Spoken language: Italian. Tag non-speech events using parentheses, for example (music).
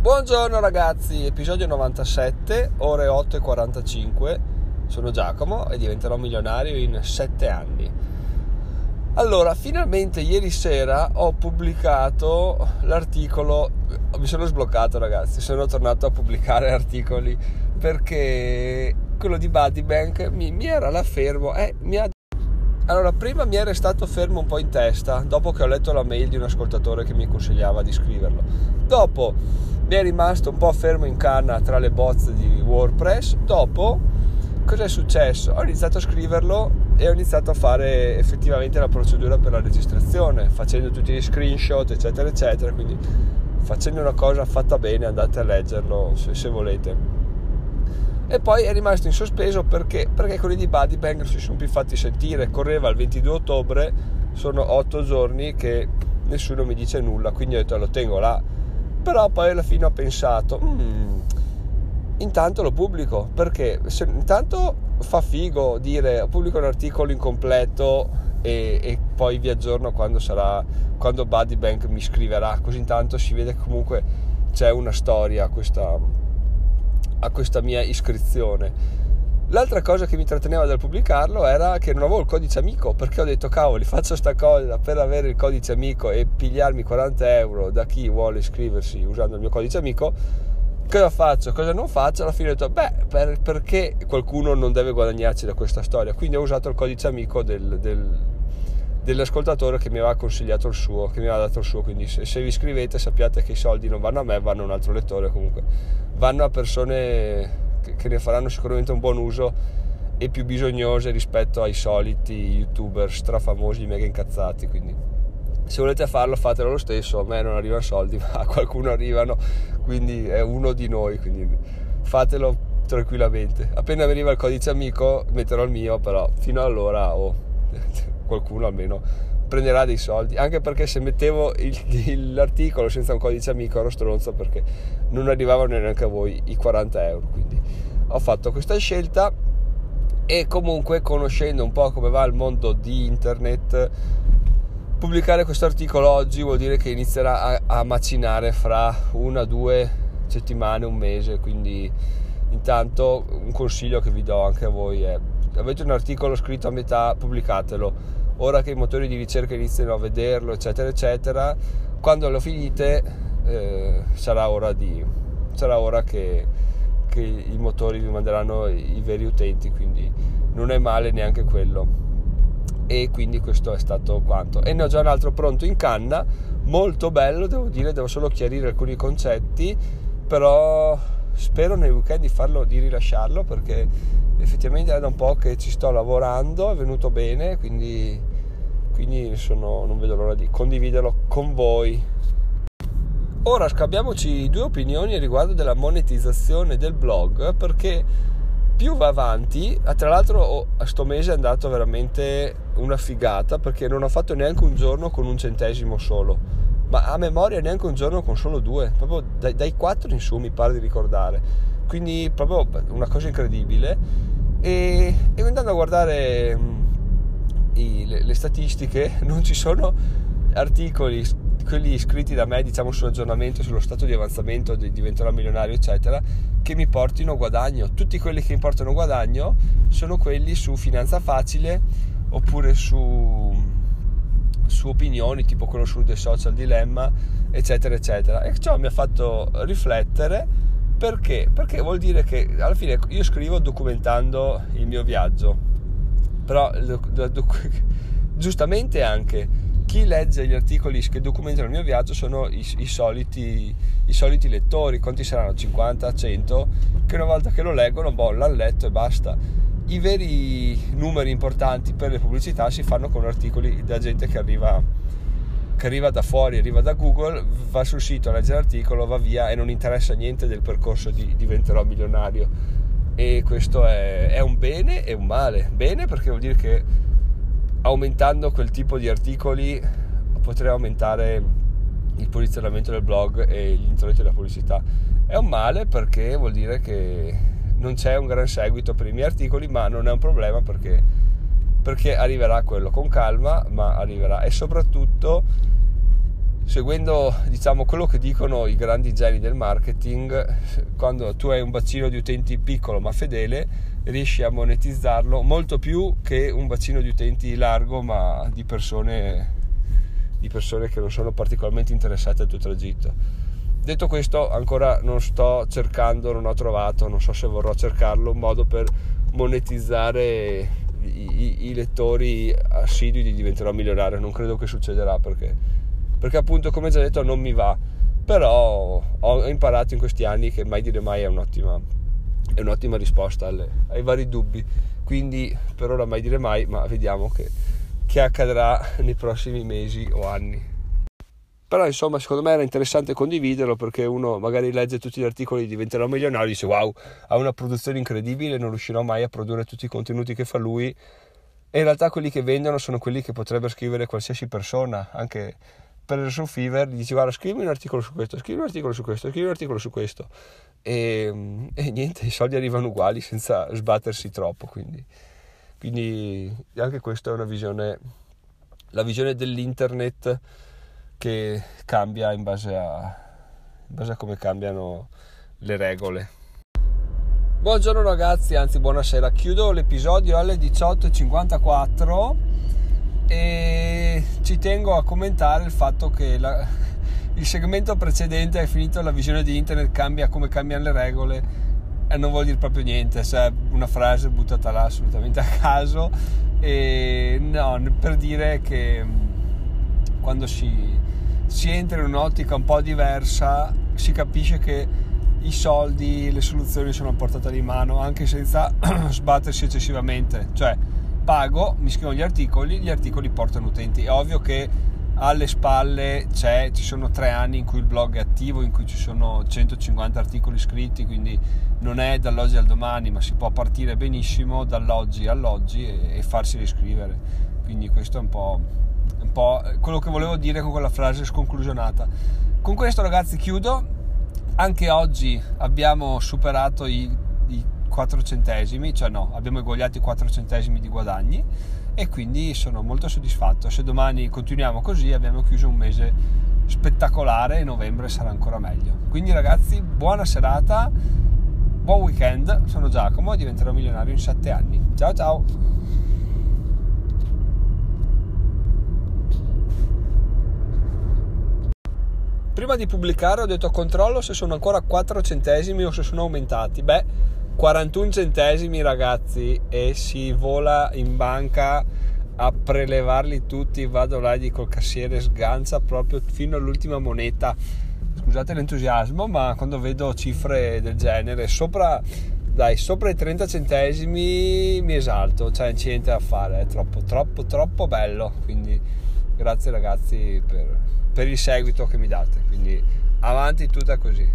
Buongiorno ragazzi, episodio 97, ore 8 e 45. Sono Giacomo e diventerò milionario in 7 anni. Allora, finalmente ieri sera ho pubblicato l'articolo, mi sono sbloccato ragazzi, sono tornato a pubblicare articoli perché quello di Buddy Bank mi, mi era la fermo e mi ha allora, prima mi è restato fermo un po' in testa, dopo che ho letto la mail di un ascoltatore che mi consigliava di scriverlo. Dopo mi è rimasto un po' fermo in canna tra le bozze di WordPress. Dopo, cosa è successo? Ho iniziato a scriverlo e ho iniziato a fare effettivamente la procedura per la registrazione, facendo tutti gli screenshot, eccetera, eccetera. Quindi, facendo una cosa fatta bene, andate a leggerlo se, se volete e poi è rimasto in sospeso perché, perché quelli di Buddy Bang non si sono più fatti sentire. Correva il 22 ottobre sono 8 giorni che nessuno mi dice nulla quindi ho detto lo tengo là. Però poi alla fine ho pensato mm, intanto lo pubblico. Perché se, intanto fa figo dire pubblico un articolo incompleto e, e poi vi aggiorno quando sarà quando Buddy Bank mi scriverà. Così intanto si vede comunque c'è una storia questa a questa mia iscrizione. L'altra cosa che mi tratteneva dal pubblicarlo era che non avevo il codice amico perché ho detto cavoli faccio sta cosa per avere il codice amico e pigliarmi 40 euro da chi vuole iscriversi usando il mio codice amico cosa faccio, cosa non faccio? Alla fine ho detto beh per, perché qualcuno non deve guadagnarci da questa storia? Quindi ho usato il codice amico del, del, dell'ascoltatore che mi aveva consigliato il suo che mi aveva dato il suo quindi se, se vi iscrivete sappiate che i soldi non vanno a me vanno a un altro lettore comunque. Vanno a persone che ne faranno sicuramente un buon uso e più bisognose rispetto ai soliti youtuber strafamosi mega incazzati quindi se volete farlo fatelo lo stesso a me non arrivano soldi (laughs) ma a qualcuno arrivano quindi è uno di noi quindi fatelo tranquillamente. Appena mi arriva il codice amico metterò il mio però fino allora oh, (laughs) qualcuno almeno prenderà dei soldi. Anche perché se mettevo il, il, l'articolo senza un codice amico ero stronzo perché non arrivavano neanche a voi i 40 euro. Quindi ho fatto questa scelta e comunque conoscendo un po' come va il mondo di internet pubblicare questo articolo oggi vuol dire che inizierà a, a macinare fra una due settimane un mese quindi intanto un consiglio che vi do anche a voi è avete un articolo scritto a metà pubblicatelo ora che i motori di ricerca iniziano a vederlo, eccetera, eccetera, quando lo finite eh, sarà ora, di, sarà ora che, che, i motori vi manderanno i, i veri utenti, quindi non è male neanche quello. E quindi questo è stato quanto. E ne ho già un altro pronto in canna, molto bello, devo dire, devo solo chiarire alcuni concetti, però spero nel weekend di farlo, di rilasciarlo perché effettivamente è da un po' che ci sto lavorando, è venuto bene, quindi quindi sono, non vedo l'ora di condividerlo con voi. Ora scambiamoci due opinioni riguardo della monetizzazione del blog perché più va avanti, ah, tra l'altro oh, sto mese è andato veramente una figata perché non ho fatto neanche un giorno con un centesimo solo, ma a memoria neanche un giorno con solo due, proprio dai, dai 4 in su mi pare di ricordare, quindi proprio una cosa incredibile. E, e andando a guardare mm, i, le, le, statistiche (laughs) non ci sono articoli quelli scritti da me diciamo sull'aggiornamento sullo stato di avanzamento di diventerò milionario eccetera che mi portino guadagno. Tutti quelli che mi portano guadagno sono quelli su finanza facile oppure su, su opinioni tipo The Social Dilemma eccetera eccetera e ciò mi ha fatto riflettere perché? Perché vuol dire che alla fine io scrivo documentando il mio viaggio però (laughs) giustamente anche chi legge gli articoli che documentano il mio viaggio sono i, i, soliti, i soliti, lettori, quanti saranno? 50, 100, che una volta che lo leggono, boh, l'hanno letto e basta. I veri numeri importanti per le pubblicità si fanno con articoli da gente che arriva, che arriva da fuori, arriva da Google, va sul sito, legge l'articolo, va via e non interessa niente del percorso di diventerò milionario e questo è, è un bene e un male. Bene perché vuol dire che aumentando quel tipo di articoli potrei aumentare il posizionamento del blog e gli introiti della pubblicità. È un male perché vuol dire che non c'è un gran seguito per i miei articoli, ma non è un problema perché, perché arriverà quello con calma, ma arriverà. E soprattutto seguendo diciamo quello che dicono i grandi geni del marketing, quando tu hai un bacino di utenti piccolo ma fedele, riesci a monetizzarlo molto più che un bacino di utenti largo ma di persone, di persone che non sono particolarmente interessate al tuo tragitto. Detto questo, ancora non sto cercando, non ho trovato, non so se vorrò cercarlo, un modo per monetizzare i, i, i lettori assidui diventerò milionario. Non credo che succederà perché perché appunto come già detto non mi va. Però ho imparato in questi anni che mai dire mai è un'ottima, è un'ottima risposta alle, ai vari dubbi. Quindi per ora mai dire mai ma vediamo che, che accadrà nei prossimi mesi o anni però insomma secondo me era interessante condividerlo perché uno magari legge tutti gli articoli diventerà milionario e dice wow ha una produzione incredibile non riuscirò mai a produrre tutti i contenuti che fa lui. E in realtà quelli che vendono sono quelli che potrebbe scrivere qualsiasi persona anche per il Person Fever gli dici guarda scrivi un articolo su questo, scrivi un articolo su questo, scrivi un articolo su questo. E, e niente, i soldi arrivano uguali senza sbattersi troppo quindi, quindi anche questa è una visione, la visione dell'internet che cambia in base a, in base a come cambiano le regole. Buongiorno ragazzi, anzi buonasera, chiudo l'episodio alle 18.54 e ci tengo a commentare il fatto che la, il segmento precedente è finito la visione di internet cambia come cambiano le regole e non vuol dire proprio niente, cioè una frase buttata là assolutamente a caso e no, per dire che mm, quando si, si entra in un'ottica un po' diversa si capisce che i soldi, le soluzioni sono a portata di mano anche senza (clears throat) sbattersi eccessivamente, cioè pago, mi scrivono gli articoli, gli articoli portano utenti. È ovvio che alle spalle ci sono tre anni in cui il blog è attivo, in cui ci sono 150 articoli scritti, quindi non è dall'oggi al domani, ma si può partire benissimo dall'oggi all'oggi e, e farsi riscrivere. Quindi questo è un po', po' quello che volevo dire con quella frase sconclusionata. Con questo ragazzi chiudo. Anche oggi abbiamo superato i 4 centesimi, cioè no, abbiamo eguagliato i 4 centesimi di guadagni e quindi sono molto soddisfatto. Se domani continuiamo così abbiamo chiuso un mese spettacolare e novembre sarà ancora meglio. Quindi ragazzi, buona serata, buon weekend, sono Giacomo e diventerò milionario in 7 anni. Ciao ciao! Prima di pubblicare ho detto controllo se sono ancora 4 centesimi o se sono aumentati. Beh, 41 centesimi ragazzi e si vola in banca a prelevarli tutti vado là e dico il cassiere sgancia proprio fino all'ultima moneta scusate l'entusiasmo ma quando vedo cifre del genere sopra dai sopra i 30 centesimi mi esalto cioè non c'è niente da fare è troppo troppo troppo bello quindi grazie ragazzi per, per il seguito che mi date quindi avanti tutta così